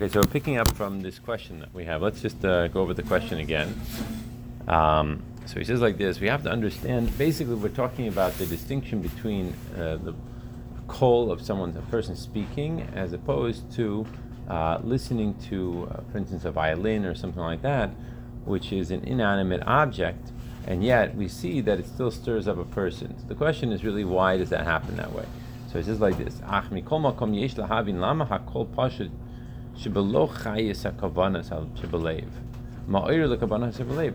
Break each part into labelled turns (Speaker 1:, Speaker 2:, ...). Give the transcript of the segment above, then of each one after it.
Speaker 1: Okay, so picking up from this question that we have, let's just uh, go over the question again. Um, so he says like this: We have to understand. Basically, we're talking about the distinction between uh, the call of someone, a person speaking, as opposed to uh, listening to, uh, for instance, a violin or something like that, which is an inanimate object, and yet we see that it still stirs up a person. So the question is really, why does that happen that way? So he says like this: Ach mikol makom yesh lahavin lama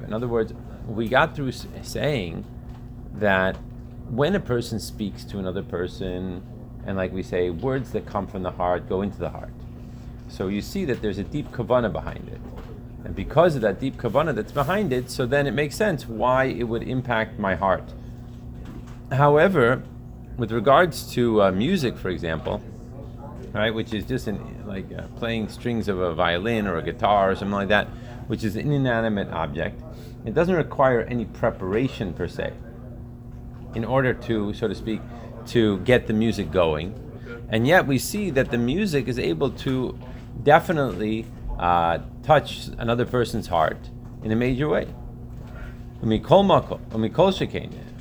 Speaker 1: In other words, we got through saying that when a person speaks to another person, and like we say, words that come from the heart go into the heart. So you see that there's a deep kavana behind it. And because of that deep kavana that's behind it, so then it makes sense why it would impact my heart. However, with regards to uh, music, for example, right, which is just an, like uh, playing strings of a violin or a guitar or something like that, which is an inanimate object, it doesn't require any preparation per se in order to, so to speak, to get the music going. And yet we see that the music is able to definitely uh, touch another person's heart in a major way.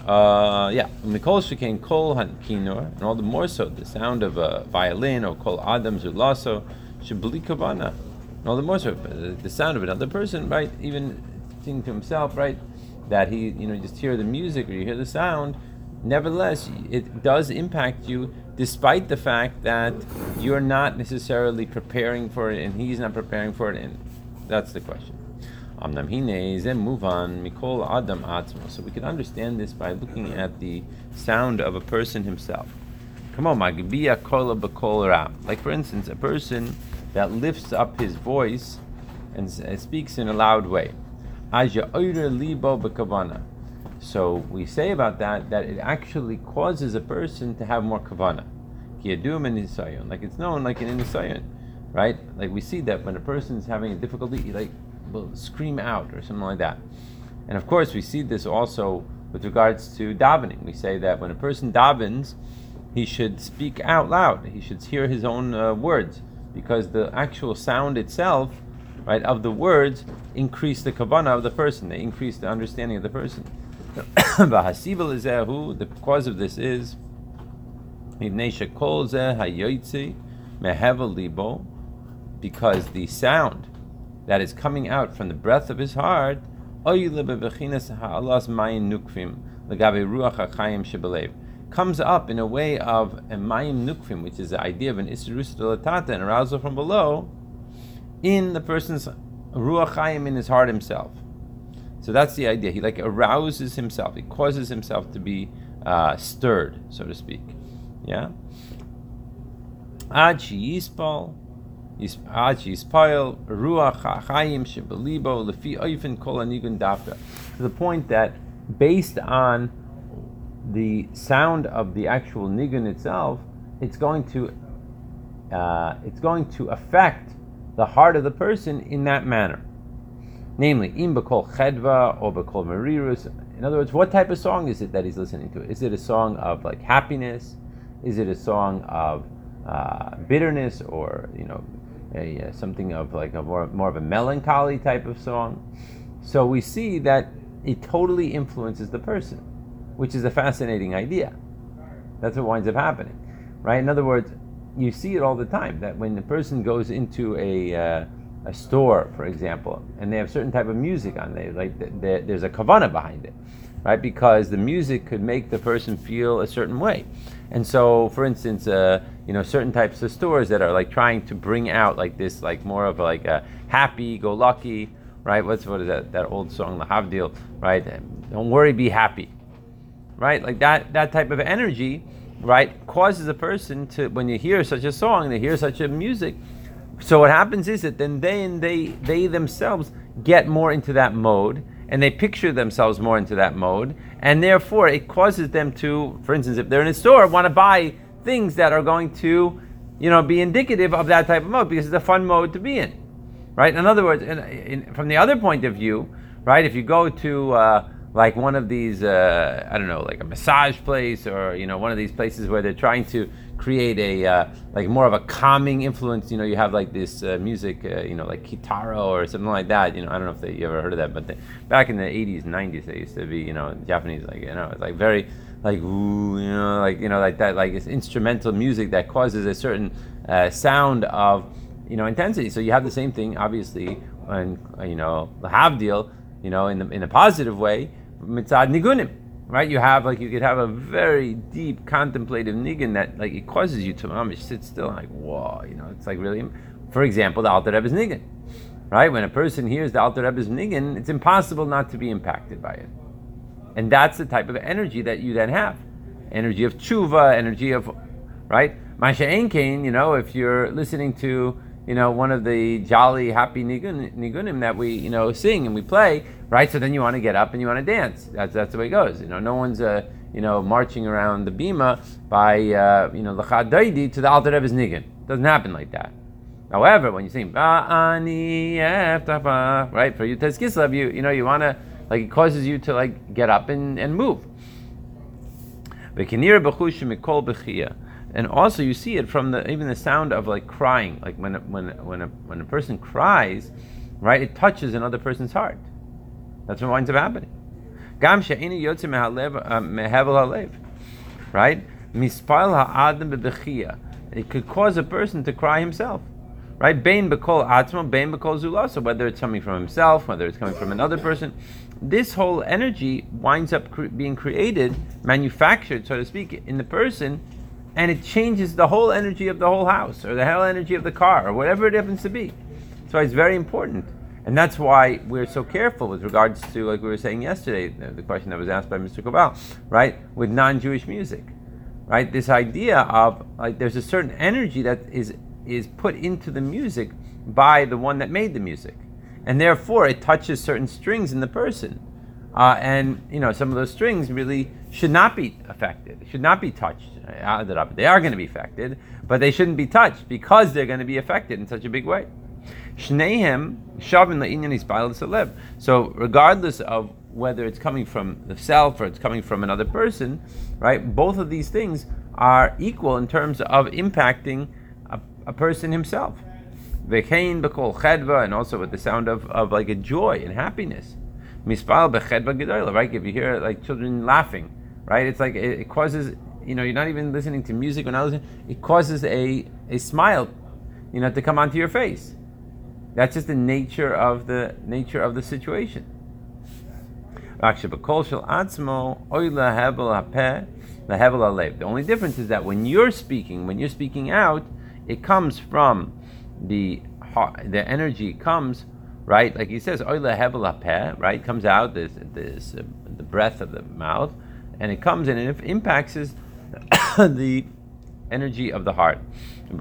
Speaker 1: Uh, yeah, umikol shekain kol kinor, and all the more so the sound of a violin or kol adam zulaso shabli kavana. And all the more so the sound of another person, right? Even thinking to himself, right? That he, you know, just hear the music or you hear the sound. Nevertheless, it does impact you despite the fact that you're not necessarily preparing for it and he's not preparing for it. And that's the question. So we can understand this by looking at the sound of a person himself. Come on. Like for instance, a person that lifts up his voice and uh, speaks in a loud way. So we say about that that it actually causes a person to have more kavana. Like it's known like in Nisayon, right? Like we see that when a person is having a difficulty, like scream out or something like that. And of course, we see this also with regards to davening. We say that when a person davens, he should speak out loud. He should hear his own uh, words because the actual sound itself, right, of the words increase the kavana of the person. They increase the understanding of the person. the cause of this is because the sound that is coming out from the breath of his heart comes up in a way of a mayim nukvim, which is the idea of an isrus an arousal from below, in the person's ruach chayim in his heart himself. So that's the idea. He like arouses himself. He causes himself to be uh, stirred, so to speak. Yeah. Ad yispal, To the point that, based on the sound of the actual nigun itself, it's going to uh, it's going to affect the heart of the person in that manner. Namely, im bekol chedva or bekol merirus. In other words, what type of song is it that he's listening to? Is it a song of like happiness? Is it a song of uh, bitterness or you know a, uh, something of like a more, more of a melancholy type of song? So we see that it totally influences the person, which is a fascinating idea. That's what winds up happening, right? In other words, you see it all the time that when the person goes into a uh, a store, for example, and they have certain type of music on there, like there's a kavana behind it, right? Because the music could make the person feel a certain way. And so, for instance, uh, you know, certain types of stores that are like trying to bring out like this, like more of like a happy-go-lucky, right? What's what is that? That old song, the Havdil, right? Don't worry, be happy, right? Like that that type of energy, right, causes a person to when you hear such a song, they hear such a music so what happens is that then they they they themselves get more into that mode and they picture themselves more into that mode and therefore it causes them to for instance if they're in a store want to buy things that are going to you know be indicative of that type of mode because it's a fun mode to be in right in other words in, in, from the other point of view right if you go to uh, like one of these uh, i don't know like a massage place or you know one of these places where they're trying to create a uh, like more of a calming influence. You know, you have like this uh, music, uh, you know, like Kitaro or something like that. You know, I don't know if they, you ever heard of that, but they, back in the '80s, '90s, they used to be, you know, Japanese like you know, it's like very like ooh, you know, like you know, like that, like it's instrumental music that causes a certain uh, sound of you know intensity. So you have the same thing, obviously, when uh, you know the havdil, you know, in the in a positive way, mitzad nigunim right? You have like you could have a very deep contemplative niggin that like it causes you to mamish sit still like whoa, you know, it's like really. For example, the Alter Rebbe's niggin, right? When a person hears the Alter Rebbe's niggin, it's impossible not to be impacted by it, and that's the type of energy that you then have, energy of tshuva, energy of, right? Masha Kain, you know, if you're listening to you know, one of the jolly, happy nigun, nigunim that we, you know, sing and we play, right? So then you want to get up and you want to dance. That's, that's the way it goes. You know, no one's, uh, you know, marching around the bima by, uh, you know, l'chad daidi to the Alter Rebbe's nigun. Doesn't happen like that. However, when you sing, right, for you Tezkislev, you, you know, you want to, like, it causes you to, like, get up and, and move. And also, you see it from the even the sound of like crying, like when when when a, when a person cries, right? It touches another person's heart. That's what winds up happening. Uh, right? It could cause a person to cry himself, right? Bain bekol atzma, bain bekol zulasa. Whether it's coming from himself, whether it's coming from another person, this whole energy winds up cre- being created, manufactured, so to speak, in the person and it changes the whole energy of the whole house or the whole energy of the car or whatever it happens to be. So it's very important. And that's why we're so careful with regards to, like we were saying yesterday, the question that was asked by Mr. Koval, right, with non Jewish music. Right? This idea of like there's a certain energy that is is put into the music by the one that made the music. And therefore it touches certain strings in the person. Uh, and you know, some of those strings really should not be affected, should not be touched. Uh, they are going to be affected, but they shouldn't be touched because they're going to be affected in such a big way. So, regardless of whether it's coming from the self or it's coming from another person, right? Both of these things are equal in terms of impacting a, person himself. and also with the sound of, of like a joy and happiness. Mispal right? If you hear like children laughing, right? It's like it, it, causes, you know, you're not even listening to music or not it causes a, a smile, you know, to come onto your face. That's just the nature of the nature of the situation. The only difference is that when you're speaking, when you're speaking out, it comes from the heart, the energy comes right, like he says, right, comes out this this uh, the breath of the mouth, and it comes in and it impacts the energy of the heart. The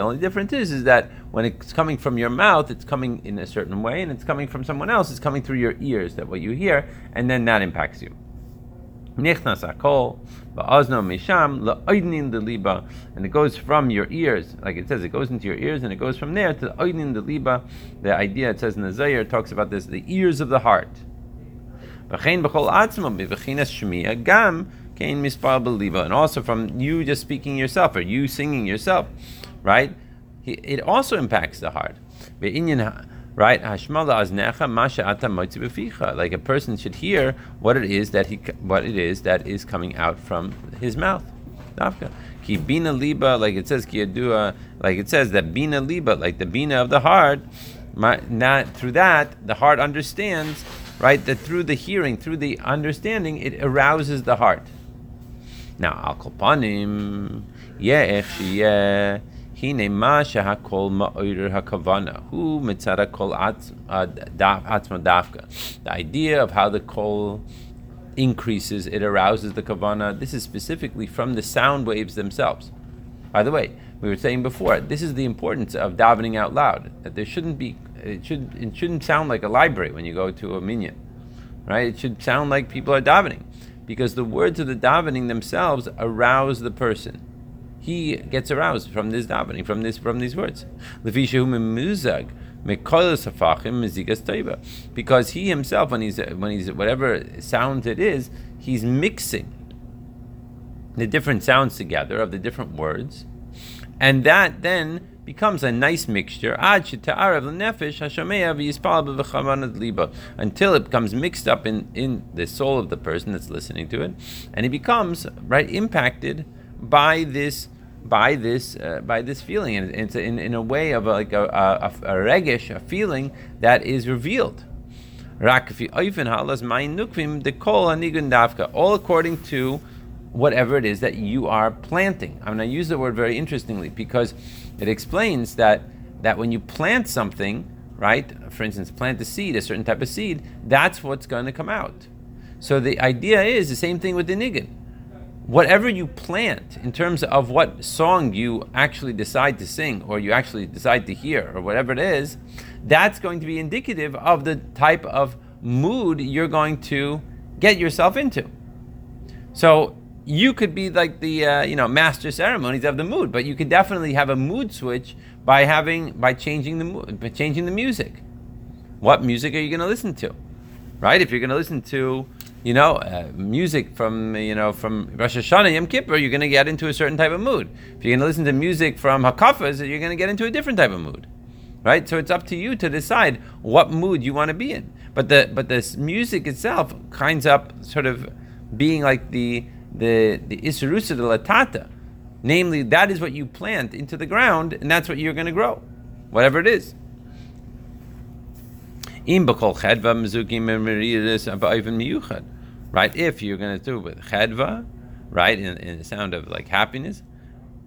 Speaker 1: only difference is, is that when it's coming from your mouth, it's coming in a certain way, and it's coming from someone else, it's coming through your ears, that what you hear, and then that impacts you. And it goes from your ears, like it says, it goes into your ears, and it goes from there to the oidnin the liba. The idea it says in the Zohar talks about this, the ears of the heart. And also from you just speaking yourself or you singing yourself, right? It also impacts the heart. Right? Hashmala aznecha masha ata motzi Like a person should hear what it is that he what it is that is coming out from his mouth. Ki bina liba, like it says, ki like it says that bina liba, like the bina of the heart, not through that the heart understands right? That through the hearing, through the understanding, it arouses the heart. Now, al kolpanim, yeah, hine ma shehakol ma'oyer hakavana, hu mitzara kol atzma dafka. The idea of how the kol increases, it arouses the kavana. This is specifically from the sound waves themselves. By the way, we were saying before, this is the importance of davening out loud. That there shouldn't be it should it shouldn't sound like a library when you go to a minyan, right? It should sound like people are davening, because the words of the davening themselves arouse the person. He gets aroused from this davening, from this from these words. Because he himself, when he's when he's whatever sound it is, he's mixing. the different sounds together of the different words, and that then becomes a nice mixture until it becomes mixed up in, in the soul of the person that's listening to it, and he becomes right impacted by this by this uh, by this feeling, and it's in, in a way of a, like a, a, a regish, a feeling that is revealed. All according to whatever it is that you are planting. I mean, to use the word very interestingly because it explains that that when you plant something, right? For instance, plant a seed, a certain type of seed, that's what's going to come out. So the idea is the same thing with the niggin. Whatever you plant in terms of what song you actually decide to sing or you actually decide to hear or whatever it is, that's going to be indicative of the type of mood you're going to get yourself into. So you could be like the uh, you know master ceremonies of the mood, but you could definitely have a mood switch by having by changing the by changing the music. What music are you going to listen to? Right? If you're going to listen to you know uh, music from you know from Rosh Hashanah Yom Kippur, you're going to get into a certain type of mood. If you're going to listen to music from Hakafas, you're going to get into a different type of mood. Right? So it's up to you to decide what mood you want to be in. But the but this music itself kinds up sort of being like the the the Isurusa de Latata. Namely, that is what you plant into the ground, and that's what you're going to grow, whatever it is. Right? If you're going to do it with chedva, right, in, in the sound of like happiness,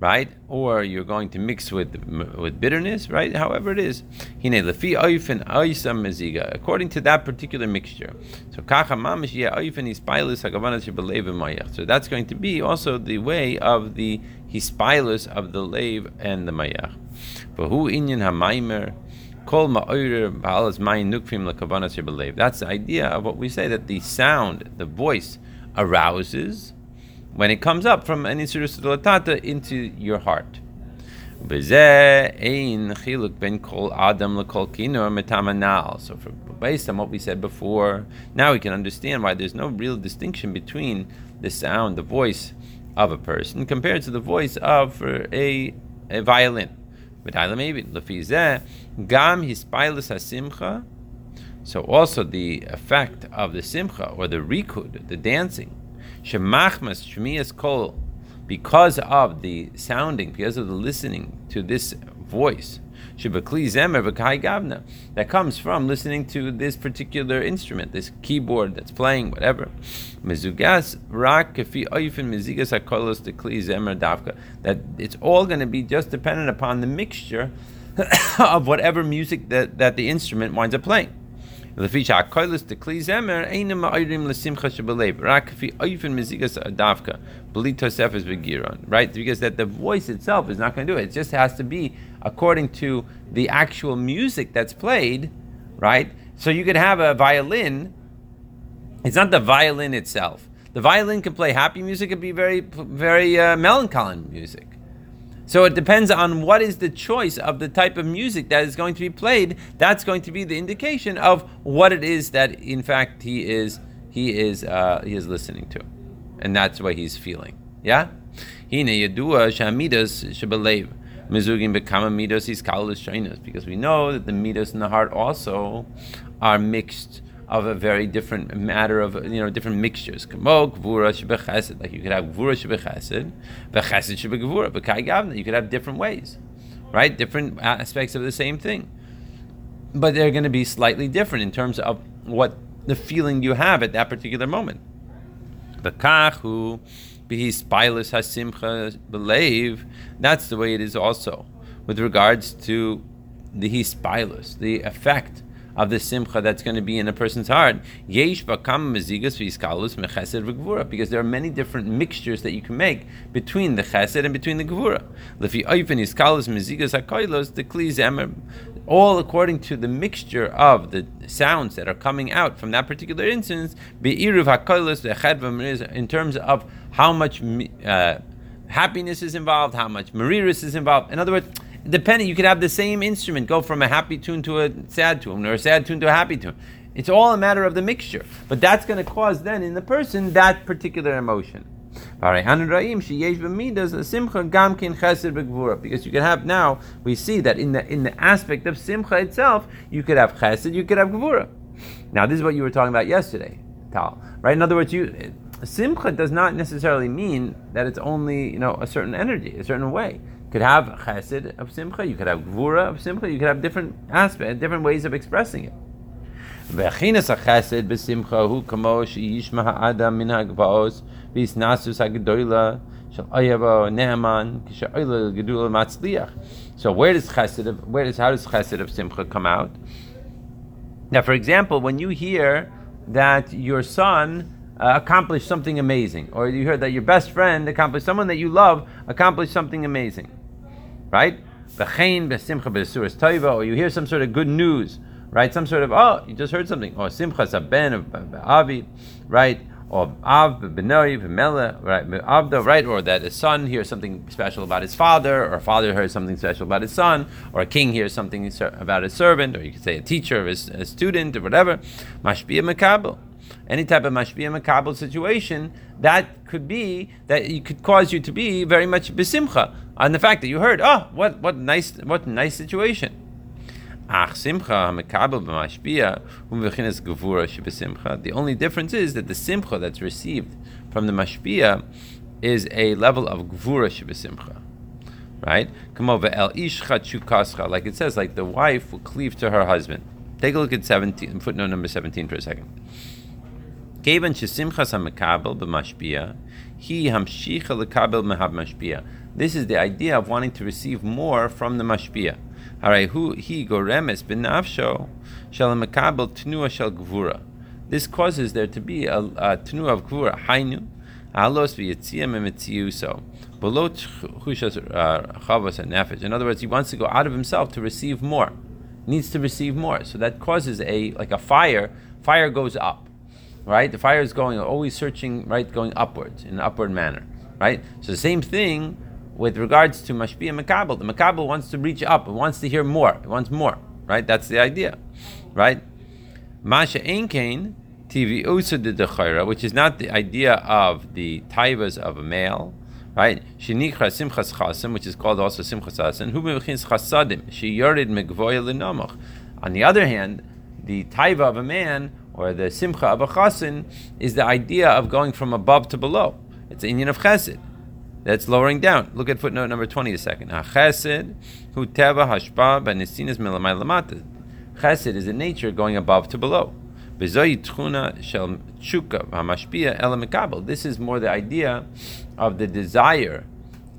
Speaker 1: right? Or you're going to mix with with bitterness, right? However it is, according to that particular mixture. So So that's going to be also the way of the hispilus of the lave and the mayach. For who inyan hamaimer. That's the idea of what we say that the sound, the voice, arouses, when it comes up from an Isurusulatata into your heart. So, for, based on what we said before, now we can understand why there's no real distinction between the sound, the voice of a person, compared to the voice of a, a violin. So also the effect of the simcha or the rikud, the dancing, Shemachmas Shmiyas Kol, because of the sounding, because of the listening to this voice, that comes from listening to this particular instrument, this keyboard that's playing, whatever. That it's all going to be just dependent upon the mixture of whatever music that, that the instrument winds up playing. Right, because that the voice itself is not going to do it. It just has to be according to the actual music that's played, right? So you could have a violin. It's not the violin itself. The violin can play happy music. It can be very, very uh, melancholy music. So it depends on what is the choice of the type of music that is going to be played. That's going to be the indication of what it is that, in fact, he is he is uh, he is listening to, and that's what he's feeling. Yeah. Shamidas mizugim bekama midos iskalis because we know that the midos in the heart also are mixed of a very different matter of you know different mixtures. Like you could have gvura shebechesed, vechesed shebegvura, b'kai gavna. You could have different ways, right? Different aspects of the same thing, but they're going to be slightly different in terms of what the feeling you have at that particular moment. B'kachu b'hispilus hasimcha believe. That's the way it is also with regards to the hispilus, the effect of the simcha that's going to be in a person's heart. Yesh because there are many different mixtures that you can make between the chesed and between the gevura. All according to the mixture of the sounds that are coming out from that particular instance, in terms of how much uh, happiness is involved, how much mariris is involved. In other words, depending, you could have the same instrument go from a happy tune to a sad tune, or a sad tune to a happy tune. It's all a matter of the mixture. But that's going to cause then in the person that particular emotion. Because you can have now, we see that in the in the aspect of simcha itself, you could have chesed, you could have gevura. Now, this is what you were talking about yesterday, Tal. Right? In other words, you simcha does not necessarily mean that it's only you know a certain energy, a certain way. You could have chesed of simcha, you could have gvura of simcha, you could have different aspects, different ways of expressing it. So where does chesed of, where does, how does chesed of simcha come out? Now, for example, when you hear that your son uh, accomplished something amazing, or you hear that your best friend accomplished, someone that you love accomplished something amazing, right? Or you hear some sort of good news, right? Some sort of, oh, you just heard something. Or simcha saben of avi, right? Or av benoi v'mela, right? Avda, right? Or that a son hears something special about his father, or a father hears something special about his son, or a king hears something about his servant, or you could say a teacher, or a student, or whatever. Mashbiya makabel any type of mashbiya makabel situation, that could be that it could cause you to be very much besimcha on the fact that you heard, oh, what what nice what nice situation. Um, shebesimcha. The only difference is that the simcha that's received from the mashbiya is a level of gevura shebesimcha. Right? Kamova el ishcha chukascha, like it says, like the wife will cleave to her husband. Take a look at 17, footnote number 17 for a second. Shesimchas hamekabel b'mashpia, he hamshicha lekabel mehav mashpia. This is the idea of wanting to receive more from the gvura. This causes there to be a, a tnua of gvura. Below chushas uh. In other words, he wants to go out of himself to receive more. Needs to receive more. So that causes a like a fire. Fire goes up right? The fire is going always searching, right, going upwards in an upward manner, right? So the same thing with regards to mashpia makabel. The makabel wants to reach up, it wants to hear more, it wants more, right? That's the idea, right? Masha einkein TV de which is not the idea of the taivas of a male, right? Shenichra simchas chasim, which is called also simchas chasim. Hu chasadim, she megvoya On the other hand, the taiva of a man or the simcha of a chasin is the idea of going from above to below. It's the inyan of chesed. That's lowering down. Look at footnote number 20 a second. Chesed, hu teva hashpa b'nesinas lamata. Chesed is a nature going above to below. This is more the idea of the desire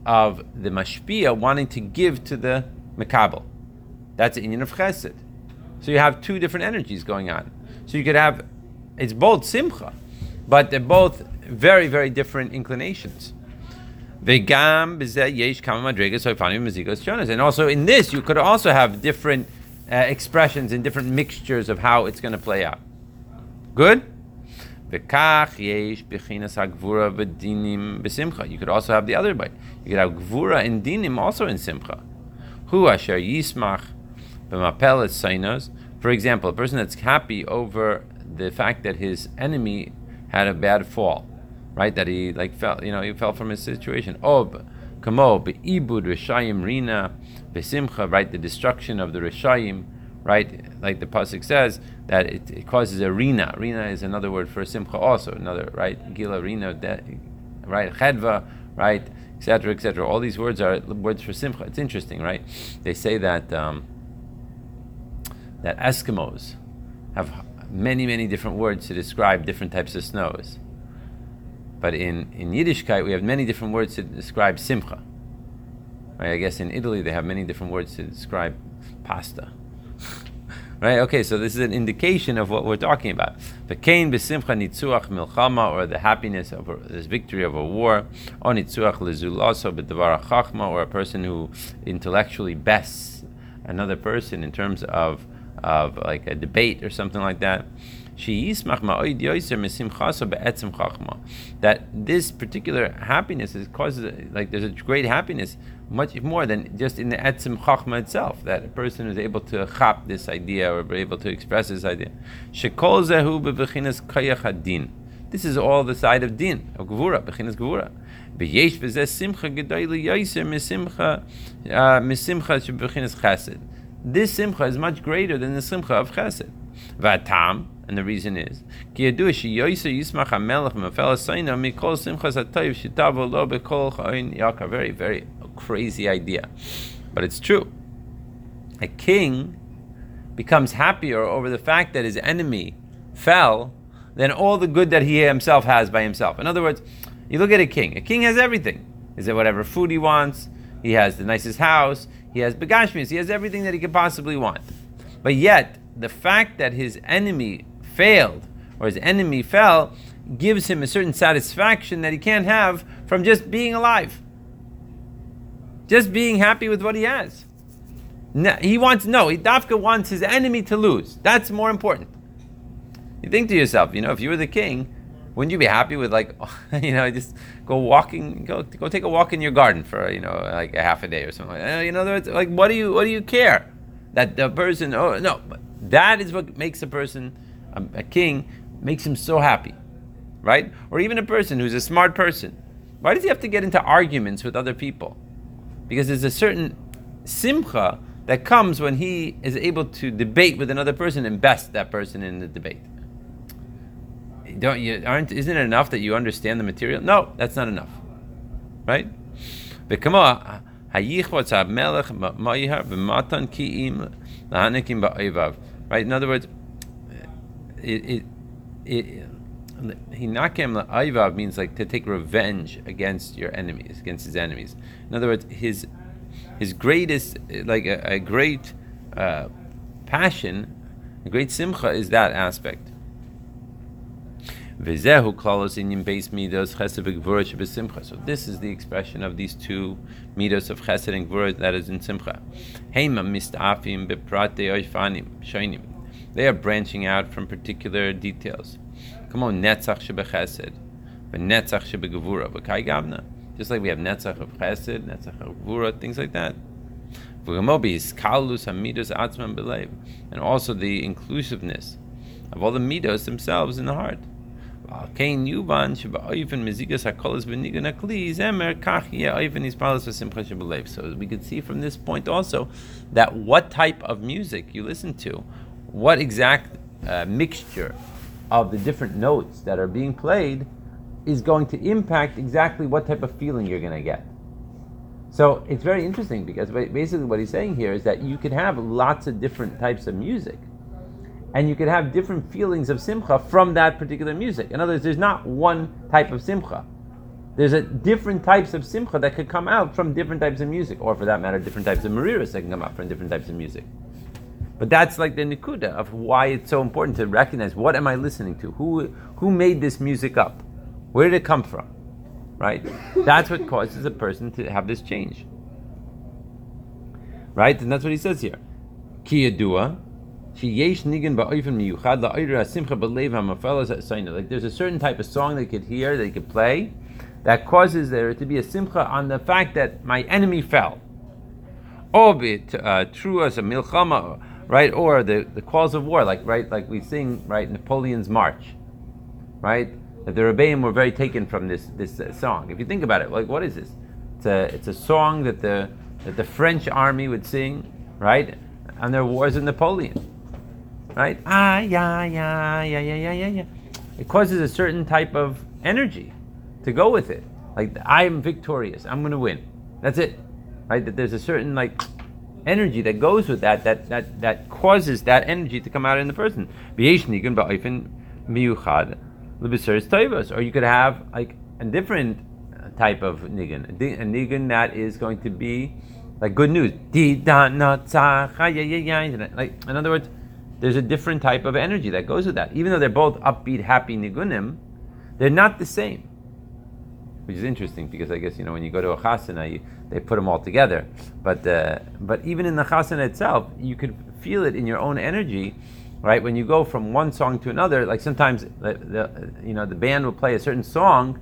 Speaker 1: of the mashpia wanting to give to the mekabel. That's the inyan of chesed. So you have two different energies going on. So you could have, it's both simcha, but they're both very, very different inclinations. And also in this, you could also have different uh, expressions and different mixtures of how it's going to play out. Good? You could also have the other way. You could have gvura and dinim also in simcha. Hu asher yismach b'mapel sainos for example, a person that's happy over the fact that his enemy had a bad fall, right? That he like fell, you know, he fell from his situation. Ob, kamo, be'ibud rishayim rina, besimcha, right? The destruction of the rishayim, right? Like the pasuk says that it, it, causes a rina. Rina is another word for simcha, also another right? Gila rina, right? Chedva, right? Etc. Etc. All these words are words for simcha. It's interesting, right? They say that. Um, that Eskimos have many, many different words to describe different types of snows. But in, in Yiddishkeit, we have many different words to describe simcha. Right? I guess in Italy, they have many different words to describe pasta. right? Okay, so this is an indication of what we're talking about. The kain besimcha nitzuach milchama, or the happiness of a, this victory of a war, or nitzuach lezulaso b'devar chachma, or a person who intellectually bests another person in terms of of like a debate or something like that. That this particular happiness is causes like there's a great happiness much more than just in the etzim chachma itself. That a person is able to chap this idea or be able to express this idea. This is all the side of din, of gvura, bechinas shebechinas chesed. This simcha is much greater than the simcha of chesed. V'atam, and the reason is. Very, very crazy idea. But it's true. A king becomes happier over the fact that his enemy fell than all the good that he himself has by himself. In other words, you look at a king. A king has everything. Is it whatever food he wants? He has the nicest house. He has begashmis. He has everything that he could possibly want. But yet, the fact that his enemy failed or his enemy fell gives him a certain satisfaction that he can't have from just being alive. Just being happy with what he has. He wants no. He Dafka wants his enemy to lose. That's more important. You think to yourself, you know, if you were the king, wouldn't you be happy with like, you know, just go walking, go go take a walk in your garden for you know like a half a day or something. Like that. Other words, like what do you what do you care that the person? Oh no, that is what makes a person a, a king makes him so happy, right? Or even a person who's a smart person. Why does he have to get into arguments with other people? Because there's a certain simcha that comes when he is able to debate with another person and best that person in the debate. Don't you aren't isn't it enough that you understand the material? No, that's not enough. Right? Right? In other words, it, it, it Hinakem Aivav means like to take revenge against your enemies, against his enemies. In other words, his his greatest, like a, a great uh, passion, a great simcha is that aspect. So this is the expression of these two midos of chesed and gvura that is in simcha. They are branching out from particular details. Come on, netzach shebechesed, v'netzach shebegvura, v'kai gavna. Just like we have netzach of chesed, netzach of gvura, things like that. And also the inclusiveness of all the midos themselves in the heart. So we could see from this point also that what type of music you listen to, what exact uh, mixture of the different notes that are being played is going to impact exactly what type of feeling you're going to get. So it's very interesting because basically what he's saying here is that you could have lots of different types of music and you could have different feelings of simcha from that particular music. In other words, there's not one type of simcha. There's a different types of simcha that could come out from different types of music, or for that matter, different types of mariras that can come out from different types of music. But that's like the nikuda of why it's so important to recognize what am I listening to? Who who made this music up? Where did it come from? Right? That's what causes a person to have this change. Right? And that's what he says here. Kiyadua, like there's a certain type of song they could hear, they could play, that causes there to be a simcha on the fact that my enemy fell. Obit uh, true as a milchama, right? Or the, the calls of war, like right, like we sing right Napoleon's March, right? That the Rebbeim were very taken from this this uh, song. If you think about it, like what is this? It's a it's a song that the that the French army would sing, right, on their wars with Napoleon right? Ah, yeah, yeah, yeah, yeah, yeah, yeah, yeah. It causes a certain type of energy to go with it. Like I'm victorious. I'm going to win. That's it, right? That there's a certain like energy that goes with that that that that causes that energy to come out in the person. Or you could have like a different type of nigun, a nigun that is going to be like good news. Like in other words there's a different type of energy that goes with that. Even though they're both upbeat, happy nigunim, they're not the same. Which is interesting because I guess you know when you go to a chasana, you, they put them all together. But uh, but even in the chasana itself, you could feel it in your own energy, right? When you go from one song to another, like sometimes the, the you know the band will play a certain song,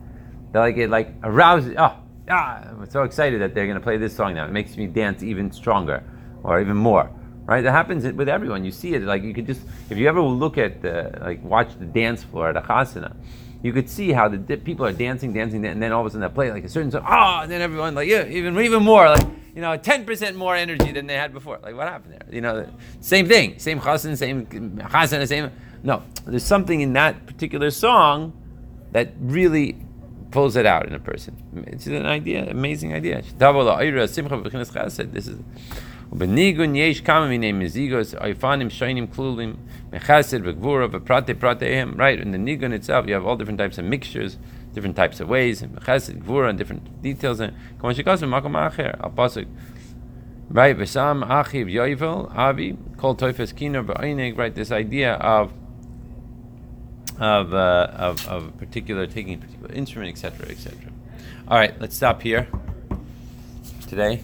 Speaker 1: that like it like arouses. Oh, ah, I'm so excited that they're going to play this song now. It makes me dance even stronger or even more right? That happens with everyone. You see it like you could just if you ever look at the like watch the dance floor at a chasana, you could see how the di- people are dancing, dancing, and then all of a sudden they play like a certain song. Oh, and then everyone like yeah, even even more like you know, ten percent more energy than they had before. Like what happened there? You know, same thing, same chassan, same chassan, same. No, there's something in that particular song that really pulls it out in a person. It's an idea, amazing idea. This is. ובניגון יש כמה מיני מזיגos, אייפנים, שיינים, כלולים, מחסד וגבורה, ופרטי פרטיהם, right, in the nigun itself you have all different types of mixtures, different types of ways, and מחסד, גבורה, and different details, and כמו שכתוב במקום האחר, הפסוק, right, ושם אחיו יויבל, אבי, כל טויפס קינו בעינג, right, this idea of of, uh, of, of a particular, taking a particular instrument, etc., etc. All right, let's stop here today.